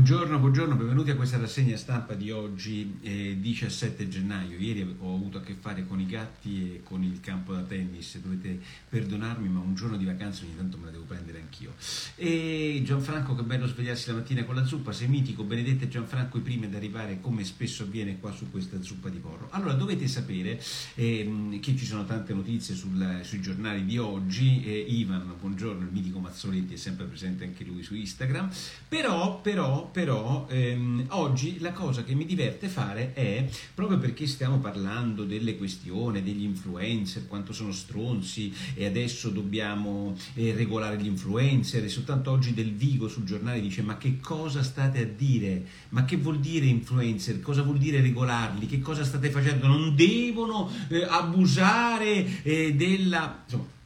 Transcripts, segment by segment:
Buongiorno, buongiorno, benvenuti a questa rassegna stampa di oggi, eh, 17 gennaio. Ieri ho avuto a che fare con i gatti e con il campo da tennis, dovete perdonarmi, ma un giorno di vacanza ogni tanto me la devo prendere anch'io. E Gianfranco, che bello svegliarsi la mattina con la zuppa, sei mitico, Benedetta e Gianfranco i primi ad arrivare, come spesso avviene qua su questa zuppa di porro. Allora, dovete sapere eh, che ci sono tante notizie sul, sui giornali di oggi, eh, Ivan, buongiorno, il mitico Mazzoletti è sempre presente anche lui su Instagram, però, però però, ehm, oggi la cosa che mi diverte fare è, proprio perché stiamo parlando delle questioni, degli influencer, quanto sono stronzi e adesso dobbiamo eh, regolare gli influencer e soltanto oggi Del Vigo sul giornale dice ma che cosa state a dire? Ma che vuol dire influencer? Cosa vuol dire regolarli? Che cosa state facendo? Non devono eh, abusare eh, della... Insomma,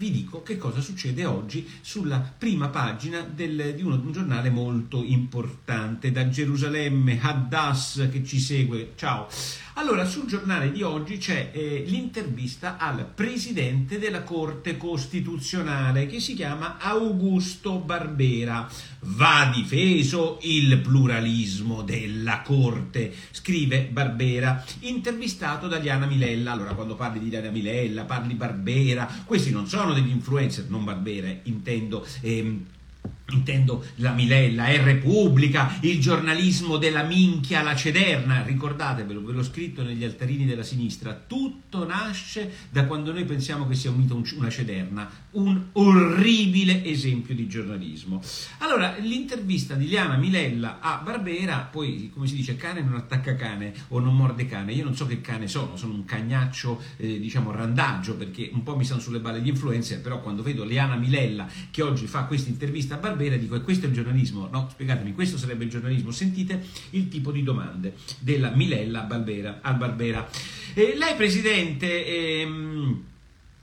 vi dico che cosa succede oggi sulla prima pagina del, di, uno, un giornale molto importante. Da Gerusalemme, Haddas che ci segue, ciao. Allora, sul giornale di oggi c'è eh, l'intervista al presidente della Corte Costituzionale che si chiama Augusto Barbera. Va difeso il pluralismo della Corte, scrive Barbera, intervistato da Diana Milella. Allora, quando parli di Diana Milella, parli Barbera, questi non sono degli influencer, non Barbera, intendo. Ehm, Intendo la Milella, è Repubblica, il giornalismo della minchia la cederna, ricordatevelo, ve l'ho scritto negli altarini della sinistra, tutto nasce da quando noi pensiamo che sia un una cederna, un orribile esempio di giornalismo. Allora, l'intervista di Liana Milella a Barbera, poi come si dice, cane non attacca cane o non morde cane, io non so che cane sono, sono un cagnaccio, eh, diciamo, randaggio, perché un po' mi stanno sulle balle gli influencer, però quando vedo Liana Milella che oggi fa questa intervista a Barbera, Barbera dico e questo è il giornalismo? No, spiegatemi, questo sarebbe il giornalismo. Sentite il tipo di domande della Milella Barbera, al Barbera. Eh, lei, Presidente... Ehm,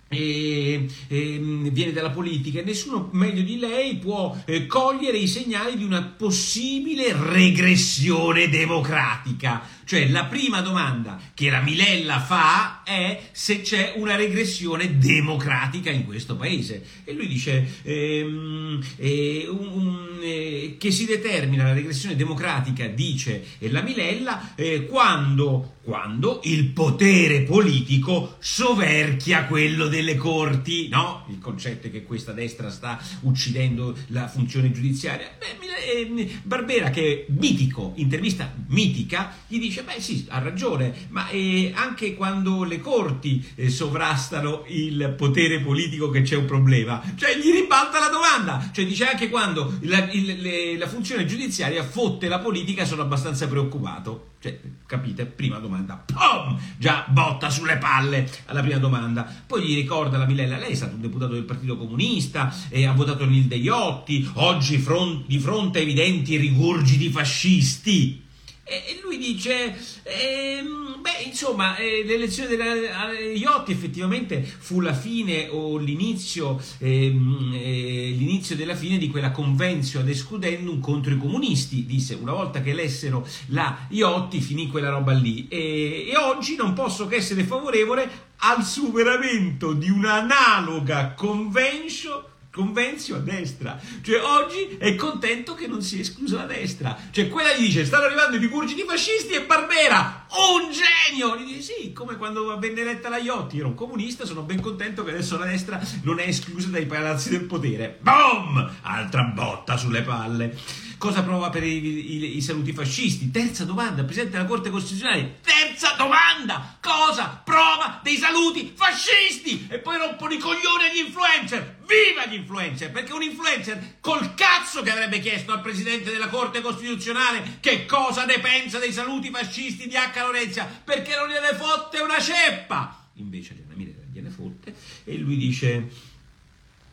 e, e, viene dalla politica e nessuno meglio di lei può eh, cogliere i segnali di una possibile regressione democratica. Cioè la prima domanda che la Milella fa è se c'è una regressione democratica in questo paese. E lui dice ehm, eh, un, un, eh, che si determina la regressione democratica, dice la Milella, eh, quando quando il potere politico soverchia quello delle corti, no? Il concetto è che questa destra sta uccidendo la funzione giudiziaria. Beh, ehm, Barbera, che è mitico, intervista mitica, gli dice, beh sì, ha ragione, ma eh, anche quando le corti eh, sovrastano il potere politico che c'è un problema. Cioè gli ribalta la domanda, cioè dice anche quando la, il, le, la funzione giudiziaria fotte la politica sono abbastanza preoccupato. Cioè, capite? Prima domanda, POM! Già botta sulle palle alla prima domanda. Poi gli ricorda la Milella, lei è stato un deputato del Partito Comunista, e ha votato Nilde Iotti, oggi front, di fronte a evidenti rigurgiti fascisti. E lui dice, ehm, beh, insomma, eh, l'elezione della Iotti effettivamente fu la fine o l'inizio, ehm, eh, l'inizio della fine di quella convenzio ad escludendum contro i comunisti, disse, una volta che elessero la Iotti finì quella roba lì. E, e oggi non posso che essere favorevole al superamento di un'analoga convention convenzio a destra. Cioè oggi è contento che non sia esclusa la destra. Cioè quella gli dice stanno arrivando i rigurgiti fascisti e Barbera, un genio! Gli dice sì, come quando venne eletta la Iotti, ero un comunista, sono ben contento che adesso la destra non è esclusa dai palazzi del potere. Boom! Altra botta sulle palle. Cosa prova per i, i, i saluti fascisti? Terza domanda, Presidente della Corte Costituzionale. Terza domanda! Cosa prova dei saluti fascisti? E poi rompono i coglioni agli influencer. Viva gli influencer! Perché un influencer col cazzo che avrebbe chiesto al Presidente della Corte Costituzionale che cosa ne pensa dei saluti fascisti di H. Lorenzia, perché non gliene fotte una ceppa! Invece Mirella gliene fotte e lui dice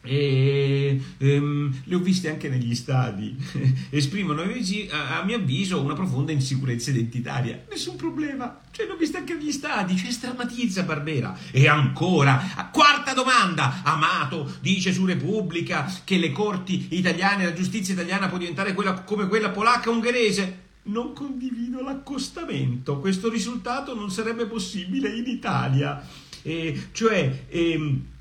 e, ehm, le ho viste anche negli stadi, esprimono a, mio avviso una profonda insicurezza identitaria. Nessun problema, cioè le ho viste anche negli stadi, cioè strammatizza Barbera. E ancora, quarta domanda, Amato dice su Repubblica che le corti italiane, la giustizia italiana può diventare quella, come quella polacca ungherese. Non condivido l'accostamento, questo risultato non sarebbe possibile in Italia. Eh, cioè... Ehm,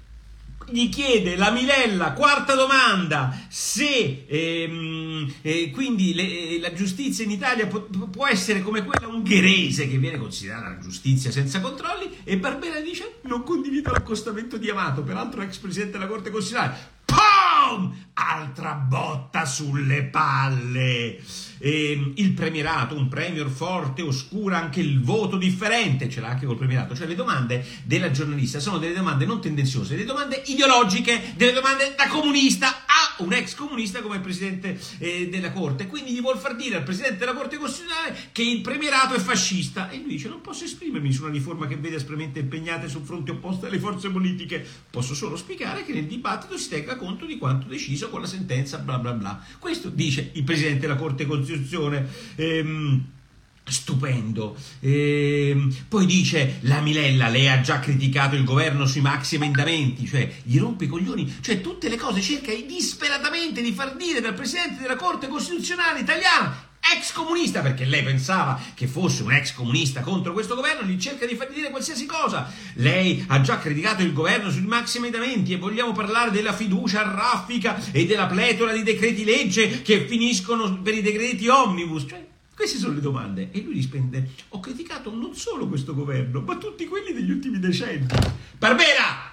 gli chiede la Milella, quarta domanda, se ehm, eh, quindi le, eh, la giustizia in Italia può, può, essere come quella ungherese che viene considerata la giustizia senza controlli e Barbera dice non condivido l'accostamento di Amato, peraltro ex presidente della Corte Costituzionale. POM! Altra botta sulle palle. Eh, il premierato, un premier forte, oscura anche il voto differente, ce l'ha anche col premierato. Cioè le domande della giornalista sono delle domande non tendenziose, delle domande ideologiche, delle domande da comunista a un ex comunista come presidente eh, della Corte. Quindi gli vuol far dire al presidente della Corte Costituzionale che il premierato è fascista. E lui dice non posso esprimermi su una riforma che vede aspramente impegnate sul fronte opposto alle forze politiche. Posso solo spiegare che nel dibattito si tenga conto di quanto deciso con la sentenza bla bla bla. Questo dice il presidente della Corte Costituzione. Ehm, Stupendo. Ehm, poi dice la Milella, lei ha già criticato il governo sui maxi emendamenti, cioè gli rompe i coglioni, cioè tutte le cose cerca disperatamente di far dire dal Presidente della Corte Costituzionale italiana ex comunista, perché lei pensava che fosse un ex comunista contro questo governo, gli cerca di fargli dire qualsiasi cosa. Lei ha già criticato il governo sui maxi emendamenti e vogliamo parlare della fiducia raffica e della pletora di decreti legge che finiscono per i decreti omnibus. Cioè, queste sono le domande. E lui risponde: Ho criticato non solo questo governo, ma tutti quelli degli ultimi decenni. Barbera!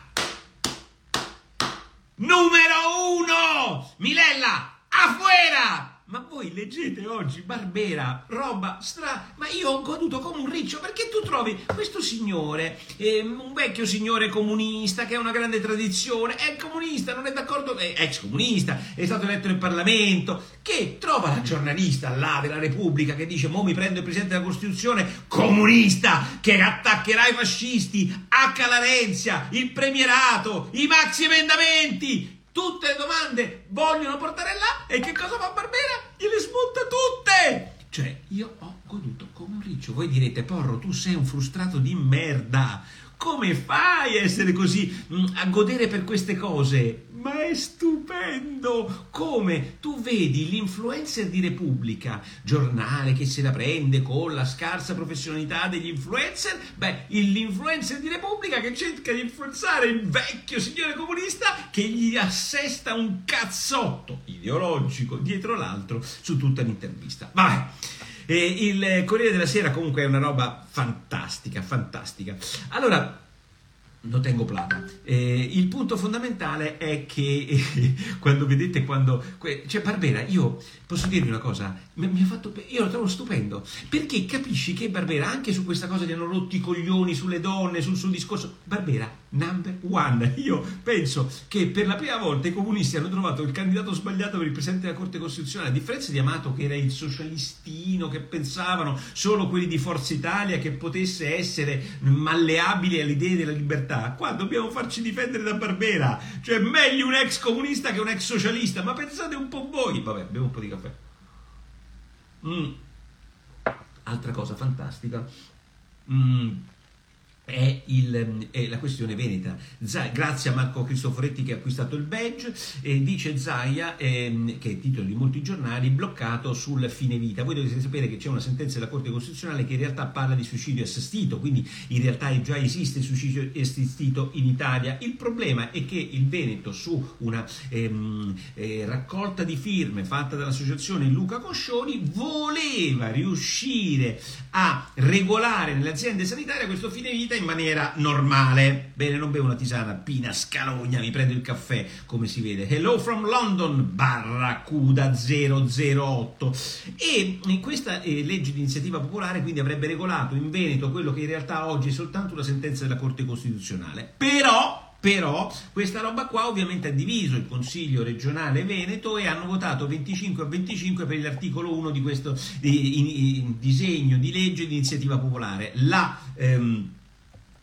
Numero uno! Milella! Afuera! Ma voi leggete oggi Barbera, roba stra... Ma io ho goduto come un riccio perché tu trovi questo signore, eh, un vecchio signore comunista che ha una grande tradizione, è comunista, non è d'accordo, è ex comunista, è stato eletto nel Parlamento, che trova la giornalista là della Repubblica che dice mo mi prendo il Presidente della Costituzione comunista che attaccherà i fascisti, H. Larenzia, il premierato, i maxi emendamenti, tutte le domande vogliono portare là e che cosa fa Barbera? Gliele smonta tutte! Cioè, io ho goduto come un riccio. Voi direte, Porro, tu sei un frustrato di merda. Come fai a essere così, mm, a godere per queste cose? Ma è stupendo! Come tu vedi l'influencer di Repubblica, giornale che se la prende con la scarsa professionalità degli influencer, beh, l'influencer di Repubblica che cerca di influenzare il vecchio signore comunista che gli assesta un cazzotto ideologico dietro l'altro su tutta l'intervista. Vabbè. E il Corriere della Sera comunque è una roba fantastica, fantastica. Allora, non tengo plata. Eh, il punto fondamentale è che eh, quando vedete quando. Cioè, Barbera, io posso dirvi una cosa, mi, mi, ha fatto. Io lo trovo stupendo perché capisci che Barbera, anche su questa cosa gli hanno rotti i coglioni sulle donne, sul suo discorso. Barbera, number one. Io penso che per la prima volta i comunisti hanno trovato il candidato sbagliato per il presidente della Corte Costituzionale, a differenza di Amato, che era il socialistino, che pensavano solo quelli di Forza Italia che potesse essere malleabile alle idee della libertà qua dobbiamo farci difendere da Barbera. Cioè, meglio un ex comunista che un ex socialista. Ma pensate un po' voi. Vabbè, bevo un po' di caffè. Mm. Altra cosa fantastica. Mm è, il, è, la questione veneta. Z- grazie a Marco Cristoforetti che ha acquistato il badge, eh, dice Zaia, ehm, che è il titolo di molti giornali, bloccato sul fine vita. Voi dovete sapere che c'è una sentenza della Corte Costituzionale che in realtà parla di suicidio assistito, quindi in realtà già esiste il suicidio assistito in Italia. Il problema è che il Veneto su una ehm, eh, raccolta di firme fatta dall'associazione Luca Coscioni voleva riuscire a regolare nelle aziende sanitarie questo fine vita in maniera normale. Bene, non bevo una tisana, pina scalogna, mi prendo il caffè, come si vede. Hello from London, Barracuda 008. E questa eh, legge di iniziativa popolare quindi avrebbe regolato in Veneto quello che in realtà oggi è soltanto una sentenza della Corte Costituzionale. Però però questa roba qua ovviamente ha diviso il Consiglio regionale Veneto e hanno votato 25 a 25 per l'articolo 1 di questo di, in, in, disegno di legge di iniziativa popolare. La, ehm,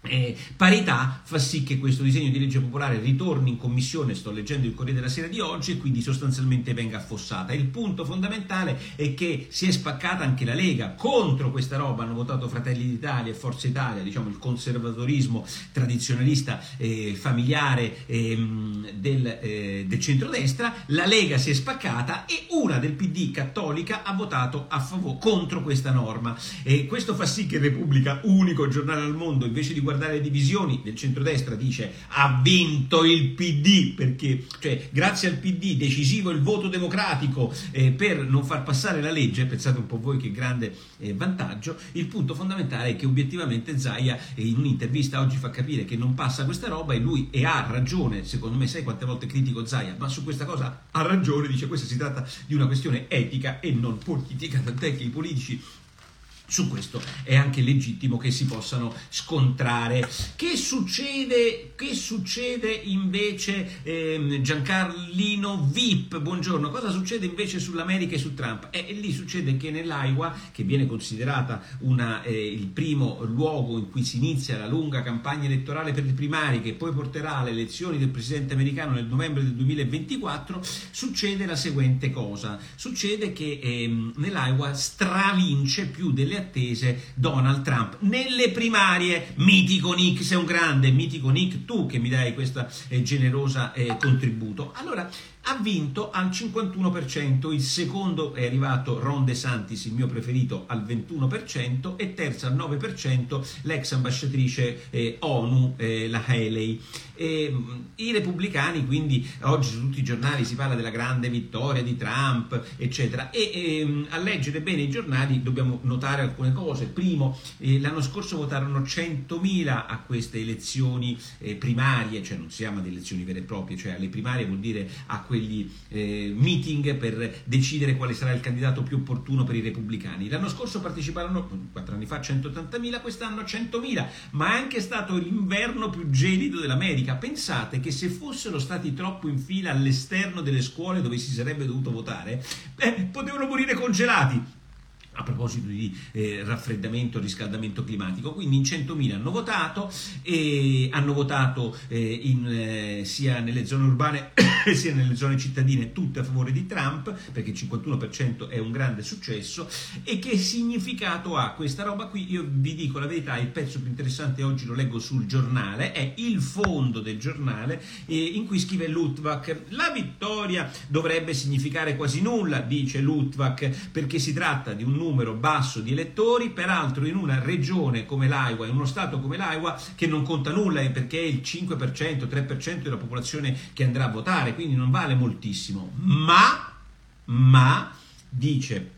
eh, parità fa sì che questo disegno di legge popolare ritorni in commissione, sto leggendo il Corriere della Sera di oggi, e quindi sostanzialmente venga affossata. Il punto fondamentale è che si è spaccata anche la Lega contro questa roba, hanno votato Fratelli d'Italia e Forza Italia, diciamo il conservatorismo tradizionalista eh, familiare eh, del, eh, del centrodestra, la Lega si è spaccata e una del PD cattolica ha votato a favore, contro questa norma. questo fa sì che Repubblica, unico giornale al mondo, invece di guardare guardare le divisioni del centrodestra dice ha vinto il PD perché cioè, grazie al PD decisivo il voto democratico eh, per non far passare la legge, pensate un po' voi che grande eh, vantaggio, il punto fondamentale è che obiettivamente Zaia eh, in un'intervista oggi fa capire che non passa questa roba e lui e ha ragione, secondo me sai quante volte critico Zaia, ma su questa cosa ha ragione, dice questa si tratta di una questione etica e non politica, tant'è che i politici su questo è anche legittimo che si possano scontrare. Che succede, che succede invece, eh, Giancarlino Vip, buongiorno, cosa succede invece sull'America e su Trump? E, eh, lì succede che nell'Iowa, che viene considerata una, eh, il primo luogo in cui si inizia la lunga campagna elettorale per le primarie, che poi porterà alle elezioni del presidente americano nel novembre del 2024, succede la seguente cosa. Succede che ehm, nell'Iowa stravince più delle attese Donald Trump nelle primarie. Mitico Nick, sei un grande, mitico Nick, tu che mi dai questo eh, generoso eh, contributo. Allora, ha vinto al 51%, il secondo è arrivato Ron De Santis, il mio preferito, al 21% e terza al 9% l'ex ambasciatrice eh, ONU, eh, la Haley. E, mm, I repubblicani, quindi oggi su tutti i giornali si parla della grande vittoria di Trump, eccetera, e, e mm, a leggere bene i giornali dobbiamo notare alcune cose. Primo, eh, l'anno scorso votarono 100.000 a queste elezioni eh, primarie, cioè non si chiama di elezioni vere e proprie, cioè alle primarie vuol dire a quelle quegli eh, meeting per decidere quale sarà il candidato più opportuno per i repubblicani. L'anno scorso parteciparono, quattro anni fa, 180.000, quest'anno 100.000, ma è anche stato l'inverno più gelido dell'America. Pensate che se fossero stati troppo in fila all'esterno delle scuole dove si sarebbe dovuto votare, eh, potevano morire congelati a proposito di eh, raffreddamento, riscaldamento climatico, quindi in 100.000 hanno votato e hanno votato eh, in, eh, sia nelle zone urbane sia nelle zone cittadine tutte a favore di Trump, perché il 51% è un grande successo e che significato ha questa roba qui? Io vi dico la verità, il pezzo più interessante oggi lo leggo sul giornale, è il fondo del giornale eh, in cui scrive Lutvak, la vittoria dovrebbe significare quasi nulla, dice Lutvak, perché si tratta di un numero numero basso di elettori, peraltro in una regione come l'Iowa, in uno stato come l'Iowa che non conta nulla eh, perché è il 5%, 3% della popolazione che andrà a votare, quindi non vale moltissimo. Ma, ma, dice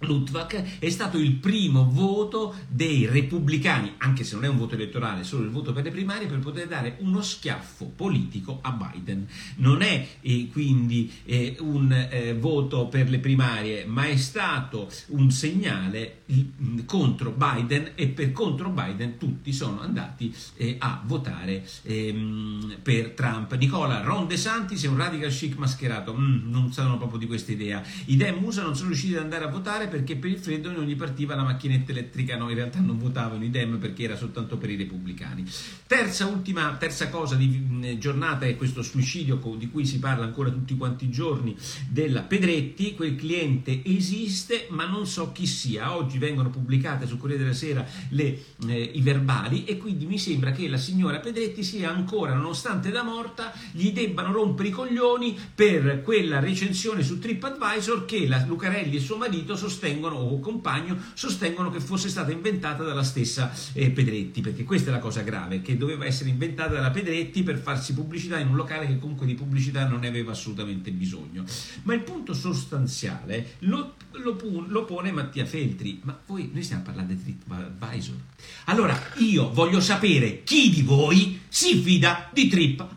Lutvak è stato il primo voto dei repubblicani, anche se non è un voto elettorale, solo il voto per le primarie, per poter dare uno schiaffo politico a Biden. Non è eh, quindi eh, un eh, voto per le primarie, ma è stato un segnale mm, contro Biden e per contro Biden tutti sono andati eh, a votare ehm, per Trump. Nicola, Ron De Santis è un radical chic mascherato, mm, non sanno proprio di questa idea. I Dem USA non sono riusciti ad andare a votare perché per il freddo non gli partiva la macchinetta elettrica, no, in realtà non votavano i Dem perché era soltanto per i repubblicani. Terza, ultima, terza cosa di giornata è questo suicidio di cui si parla ancora tutti quanti i giorni della Pedretti, quel cliente esiste ma non so chi sia, oggi vengono pubblicate sul Corriere della Sera le, eh, i verbali e quindi mi sembra che la signora Pedretti sia ancora, nonostante da morta, gli debbano rompere i coglioni per quella recensione su TripAdvisor che la Lucarelli e suo marito sostengono sostengono, o compagno, sostengono che fosse stata inventata dalla stessa eh, Pedretti, perché questa è la cosa grave, che doveva essere inventata dalla Pedretti per farsi pubblicità in un locale che comunque di pubblicità non ne aveva assolutamente bisogno. Ma il punto sostanziale lo, lo, lo pone Mattia Feltri, ma voi, noi stiamo parlando di TripAdvisor. Allora, io voglio sapere chi di voi si fida di TripAdvisor,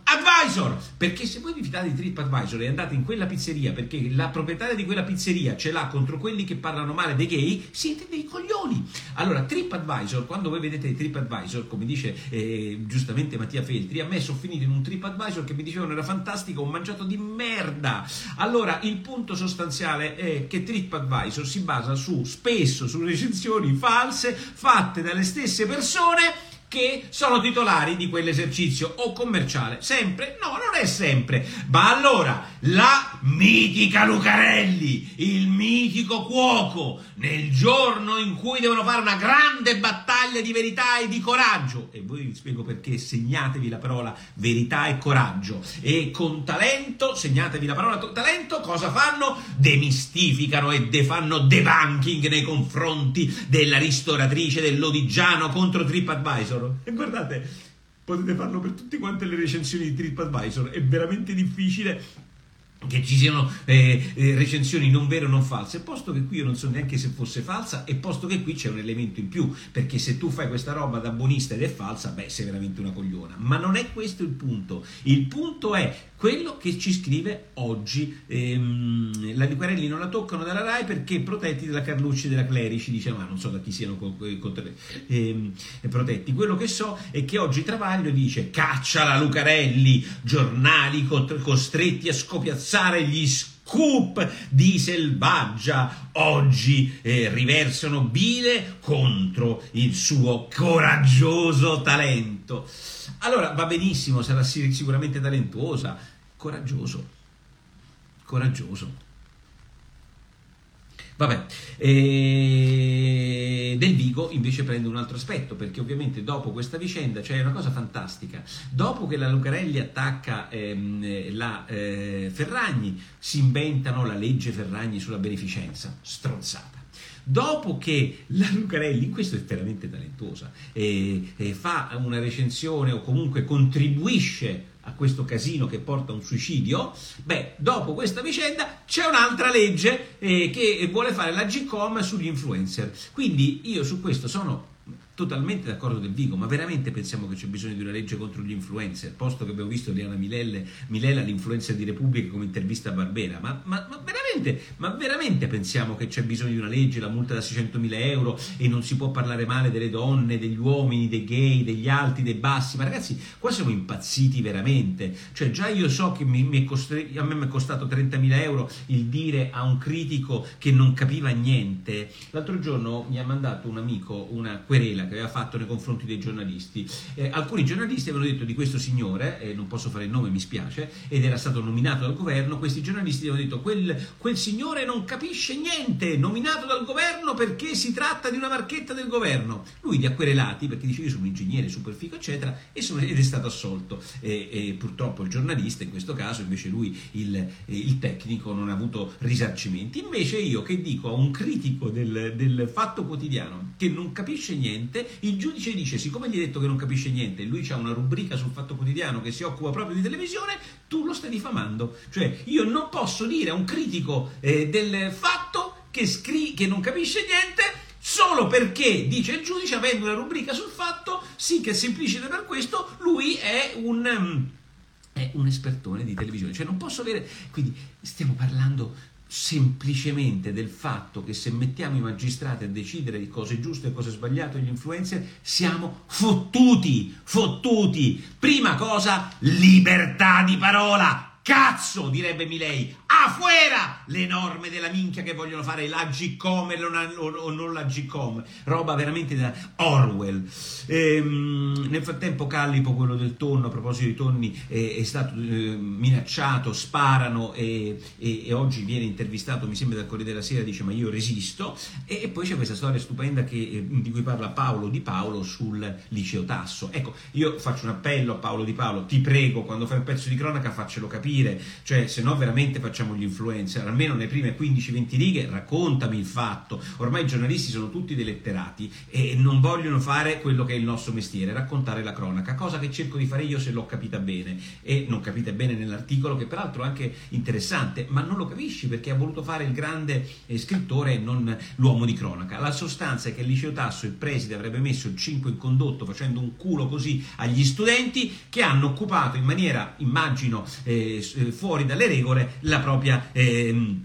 perché se voi vi fidate di TripAdvisor e andate in quella pizzeria perché la proprietaria di quella pizzeria ce l'ha contro quelli che parlano male dei gay, siete dei coglioni. Allora, TripAdvisor, quando voi vedete TripAdvisor, come dice eh, giustamente Mattia Feltri, a me sono finito in un TripAdvisor che mi dicevano era fantastico, ho mangiato di merda. Allora, il punto sostanziale è che TripAdvisor si basa su, spesso, su recensioni false fatte dalle stesse persone che sono titolari di quell'esercizio o commerciale. Sempre? No, non è sempre. Ma allora, la mitica Lucarelli, il mitico cuoco, nel giorno in cui devono fare una grande battaglia di verità e di coraggio, e voi vi spiego perché, segnatevi la parola verità e coraggio, e con talento, segnatevi la parola talento, cosa fanno? Demistificano e de fanno debunking nei confronti della ristoratrice dell'Odigiano contro TripAdvisor TripAdvisor. E guardate, potete farlo per tutte quante le recensioni di TripAdvisor, è veramente difficile che ci siano eh, eh, recensioni non vere o non false, posto che qui io non so neanche se fosse falsa e posto che qui c'è un elemento in più, perché se tu fai questa roba da bonista ed è falsa, beh, sei veramente una cogliona. Ma non è questo il punto. Il punto è quello che ci scrive oggi ehm, la Liquarelli non la toccano dalla RAI perché protetti dalla Carlucci e della Clerici, dice ma non so da chi siano co- co- ehm, protetti. Quello che so è che oggi Travaglio dice caccia la Lucarelli, giornali costretti a scopiazzare gli scoop di Selvaggia. Oggi eh, riversano bile contro il suo coraggioso talento. Allora va benissimo, sarà sicuramente talentuosa, coraggioso, coraggioso. Vabbè, e Del Vigo invece prende un altro aspetto, perché ovviamente dopo questa vicenda c'è una cosa fantastica. Dopo che la Lucarelli attacca ehm, la eh, Ferragni, si inventano la legge Ferragni sulla beneficenza, stronzata. Dopo che la Lucarelli, in questo è veramente talentuosa, eh, eh, fa una recensione o comunque contribuisce a questo casino che porta a un suicidio, beh, dopo questa vicenda c'è un'altra legge eh, che vuole fare la GCOM sugli influencer. Quindi io su questo sono totalmente d'accordo del Vigo, ma veramente pensiamo che c'è bisogno di una legge contro gli influencer, posto che abbiamo visto Liana Milelle, Milella, l'influencer di Repubblica, come intervista a Barbera, ma, ma, ma, veramente, ma, veramente, pensiamo che c'è bisogno di una legge, la multa da 600.000 euro e non si può parlare male delle donne, degli uomini, dei gay, degli alti, dei bassi, ma ragazzi, qua siamo impazziti veramente, cioè già io so che mi, mi costre... a me mi è costato 30.000 euro il dire a un critico che non capiva niente, l'altro giorno mi ha mandato un amico una querela che aveva fatto nei confronti dei giornalisti. Eh, alcuni giornalisti avevano detto di questo signore, eh, non posso fare il nome, mi spiace, ed era stato nominato dal governo, questi giornalisti avevano detto quel, quel signore non capisce niente, nominato dal governo perché si tratta di una marchetta del governo. Lui li ha querelati perché dice io sono un ingegnere super figo, eccetera, sono, ed è stato assolto. E, e, purtroppo il giornalista, in questo caso, invece lui, il, il, tecnico, non ha avuto risarcimenti. Invece io che dico a un critico del, del fatto quotidiano che non capisce niente, niente, il giudice dice, siccome gli hai detto che non capisce niente, lui ha una rubrica sul Fatto Quotidiano che si occupa proprio di televisione, tu lo stai diffamando. Cioè, io non posso dire a un critico eh, del fatto che, scri- che non capisce niente solo perché, dice il giudice, avendo una rubrica sul fatto, sì che è semplice per questo, lui è un... È un espertone di televisione, cioè non posso avere, quindi stiamo parlando semplicemente del fatto che se mettiamo i magistrati a decidere di cose giuste e cose sbagliate gli influencer siamo fottuti, fottuti. Prima cosa, libertà di parola. Cazzo, direbbe Milei, afuera le norme della minchia che vogliono fare la GCOM o, non la GCOM, roba veramente da Orwell. Ehm, nel frattempo Callipo, quello del tonno, a proposito di tonni, eh, è stato eh, minacciato, sparano e, e, e, oggi viene intervistato, mi sembra dal Corriere della Sera, dice ma io resisto. E, e poi c'è questa storia stupenda che, eh, di cui parla Paolo Di Paolo sul liceo Tasso. Ecco, io faccio un appello a Paolo Di Paolo, ti prego, quando fai un pezzo di cronaca faccelo capire, cioè se no veramente facciamo facciamo gli influencer, almeno nelle prime 15-20 righe raccontami il fatto. Ormai i giornalisti sono tutti dei letterati e non vogliono fare quello che è il nostro mestiere, raccontare la cronaca, cosa che cerco di fare io se l'ho capita bene e non capite bene nell'articolo che peraltro è anche interessante, ma non lo capisci perché ha voluto fare il grande eh, scrittore e non l'uomo di cronaca. La sostanza è che il liceo Tasso, il preside, avrebbe messo il 5 in condotto facendo un culo così agli studenti che hanno occupato in maniera, immagino, eh, eh fuori dalle regole la propria... Eh,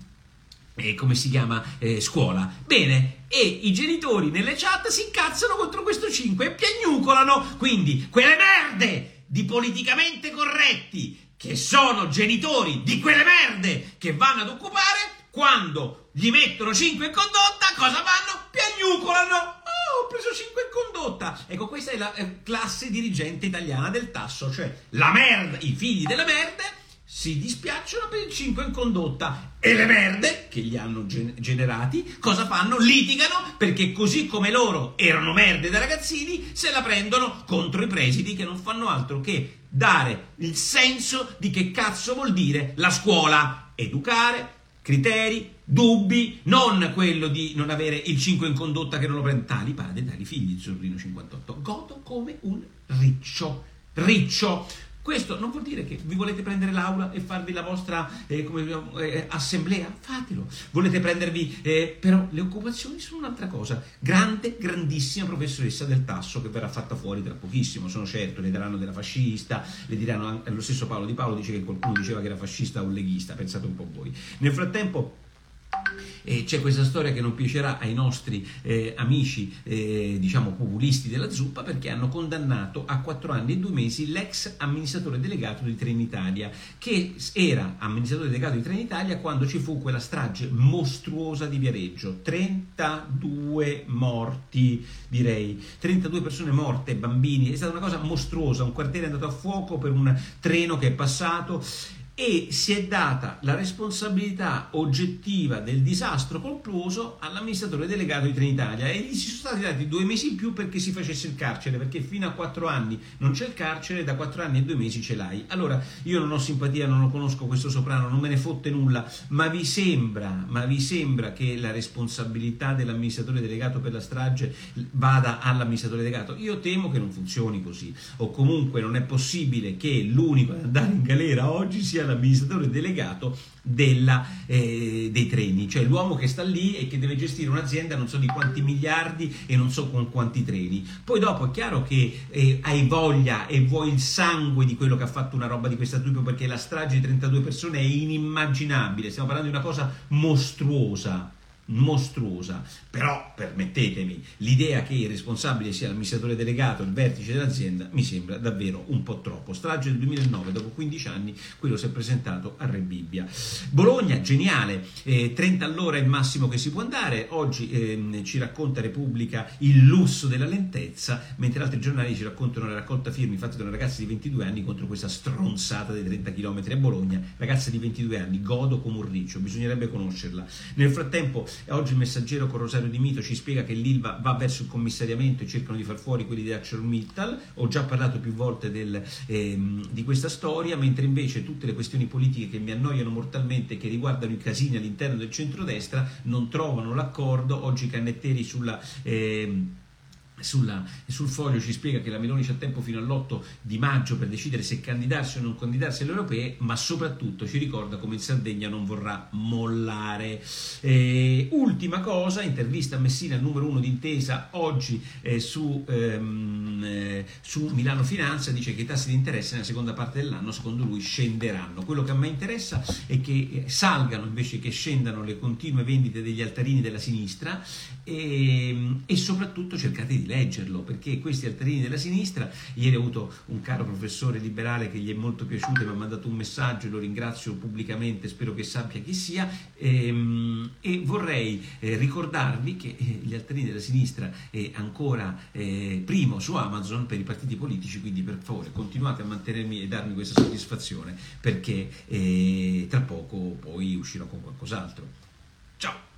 eh, come si chiama eh, scuola. Bene, e i genitori nelle chat si incazzano contro questo 5 e piagnucolano. Quindi quelle merde di politicamente corretti che sono genitori di quelle merde che vanno ad occupare, quando gli mettono 5 in condotta, cosa fanno? Piagnucolano. Oh, ho preso 5 in condotta. Ecco, questa è la eh, classe dirigente italiana del tasso, cioè la merda, i figli delle merde si dispiacciono per il 5 in condotta e le merde che li hanno gen- generati cosa fanno? Litigano perché così come loro erano merde da ragazzini se la prendono contro i presidi che non fanno altro che dare il senso di che cazzo vuol dire la scuola, educare, criteri, dubbi, non quello di non avere il 5 in condotta che non lo prende tali padre, tali figli, il sorrino 58. Godo come un riccio, riccio. Questo non vuol dire che vi volete prendere l'aula e farvi la vostra eh, come, eh, assemblea? Fatelo. Volete prendervi... Eh, però le occupazioni sono un'altra cosa. Grande, grandissima professoressa del tasso che verrà fatta fuori tra pochissimo, sono certo. Le daranno della fascista, le diranno... Lo stesso Paolo Di Paolo dice che qualcuno diceva che era fascista o leghista, pensate un po' voi. Nel frattempo e c'è questa storia che non piacerà ai nostri eh, amici, eh, diciamo, populisti della zuppa, perché hanno condannato a quattro anni e due mesi l'ex amministratore delegato di Trenitalia, che era amministratore delegato di Trenitalia quando ci fu quella strage mostruosa di Viareggio. 32 morti, direi, 32 persone morte, bambini, è stata una cosa mostruosa, un quartiere è andato a fuoco per un treno che è passato e si è data la responsabilità oggettiva del disastro concluso all'amministratore delegato di Trenitalia e gli si sono stati dati due mesi in più perché si facesse il carcere, perché fino a quattro anni non c'è il carcere, da quattro anni e due mesi ce l'hai. Allora, io non ho simpatia, non lo conosco questo soprano, non me ne fotte nulla, ma vi sembra, ma vi sembra che la responsabilità dell'amministratore delegato per la strage vada all'amministratore delegato? Io temo che non funzioni così, o comunque non è possibile che l'unico ad andare in galera oggi sia l'amministratore delegato della, eh, dei treni, cioè l'uomo che sta lì e che deve gestire un'azienda non so di quanti miliardi e non so con quanti treni. Poi dopo è chiaro che eh, hai voglia e vuoi il sangue di quello che ha fatto una roba di questa tipo perché la strage di 32 persone è inimmaginabile, stiamo parlando di una cosa mostruosa mostruosa, però permettetemi, l'idea che il responsabile sia l'amministratore delegato, il vertice dell'azienda, mi sembra davvero un po' troppo. Strage del 2009, dopo 15 anni, quello si è presentato a Re Bibbia. Bologna, geniale, eh, 30 all'ora è il massimo che si può andare, oggi eh, ci racconta Repubblica il lusso della lentezza, mentre altri giornali ci raccontano la raccolta firmi fatta da una ragazza di 22 anni contro questa stronzata dei 30 km a Bologna, ragazza di 22 anni, godo come un riccio, bisognerebbe conoscerla. Nel frattempo Oggi il messaggero con Rosario Di Mito ci spiega che l'Ilva va verso il commissariamento e cercano di far fuori quelli di ArcelorMittal. Ho già parlato più volte del, ehm, di questa storia, mentre invece tutte le questioni politiche che mi annoiano mortalmente, che riguardano i casini all'interno del centrodestra, non trovano l'accordo. Oggi Cannetteri sulla... Ehm, sulla, sul foglio ci spiega che la Meloni c'ha tempo fino all'8 di maggio per decidere se candidarsi o non candidarsi alle europee, ma soprattutto ci ricorda come in Sardegna non vorrà mollare. Eh, ultima cosa, intervista a Messina, numero uno d'intesa, oggi eh, su, ehm, eh, su, Milano Finanza, dice che i tassi di interesse nella seconda parte dell'anno secondo lui scenderanno. Quello che a me interessa è che salgano invece che scendano le continue vendite degli altarini della sinistra e, ehm, e soprattutto cercate di leggerlo perché questi altarini della sinistra, ieri ho avuto un caro professore liberale che gli è molto piaciuto e mi ha mandato un messaggio, lo ringrazio pubblicamente, spero che sappia chi sia ehm, e vorrei eh, ricordarvi che eh, gli altarini della sinistra è ancora eh, primo su Amazon per i partiti politici, quindi per favore continuate a mantenermi e darmi questa soddisfazione perché tra poco poi uscirò con qualcos'altro. Ciao!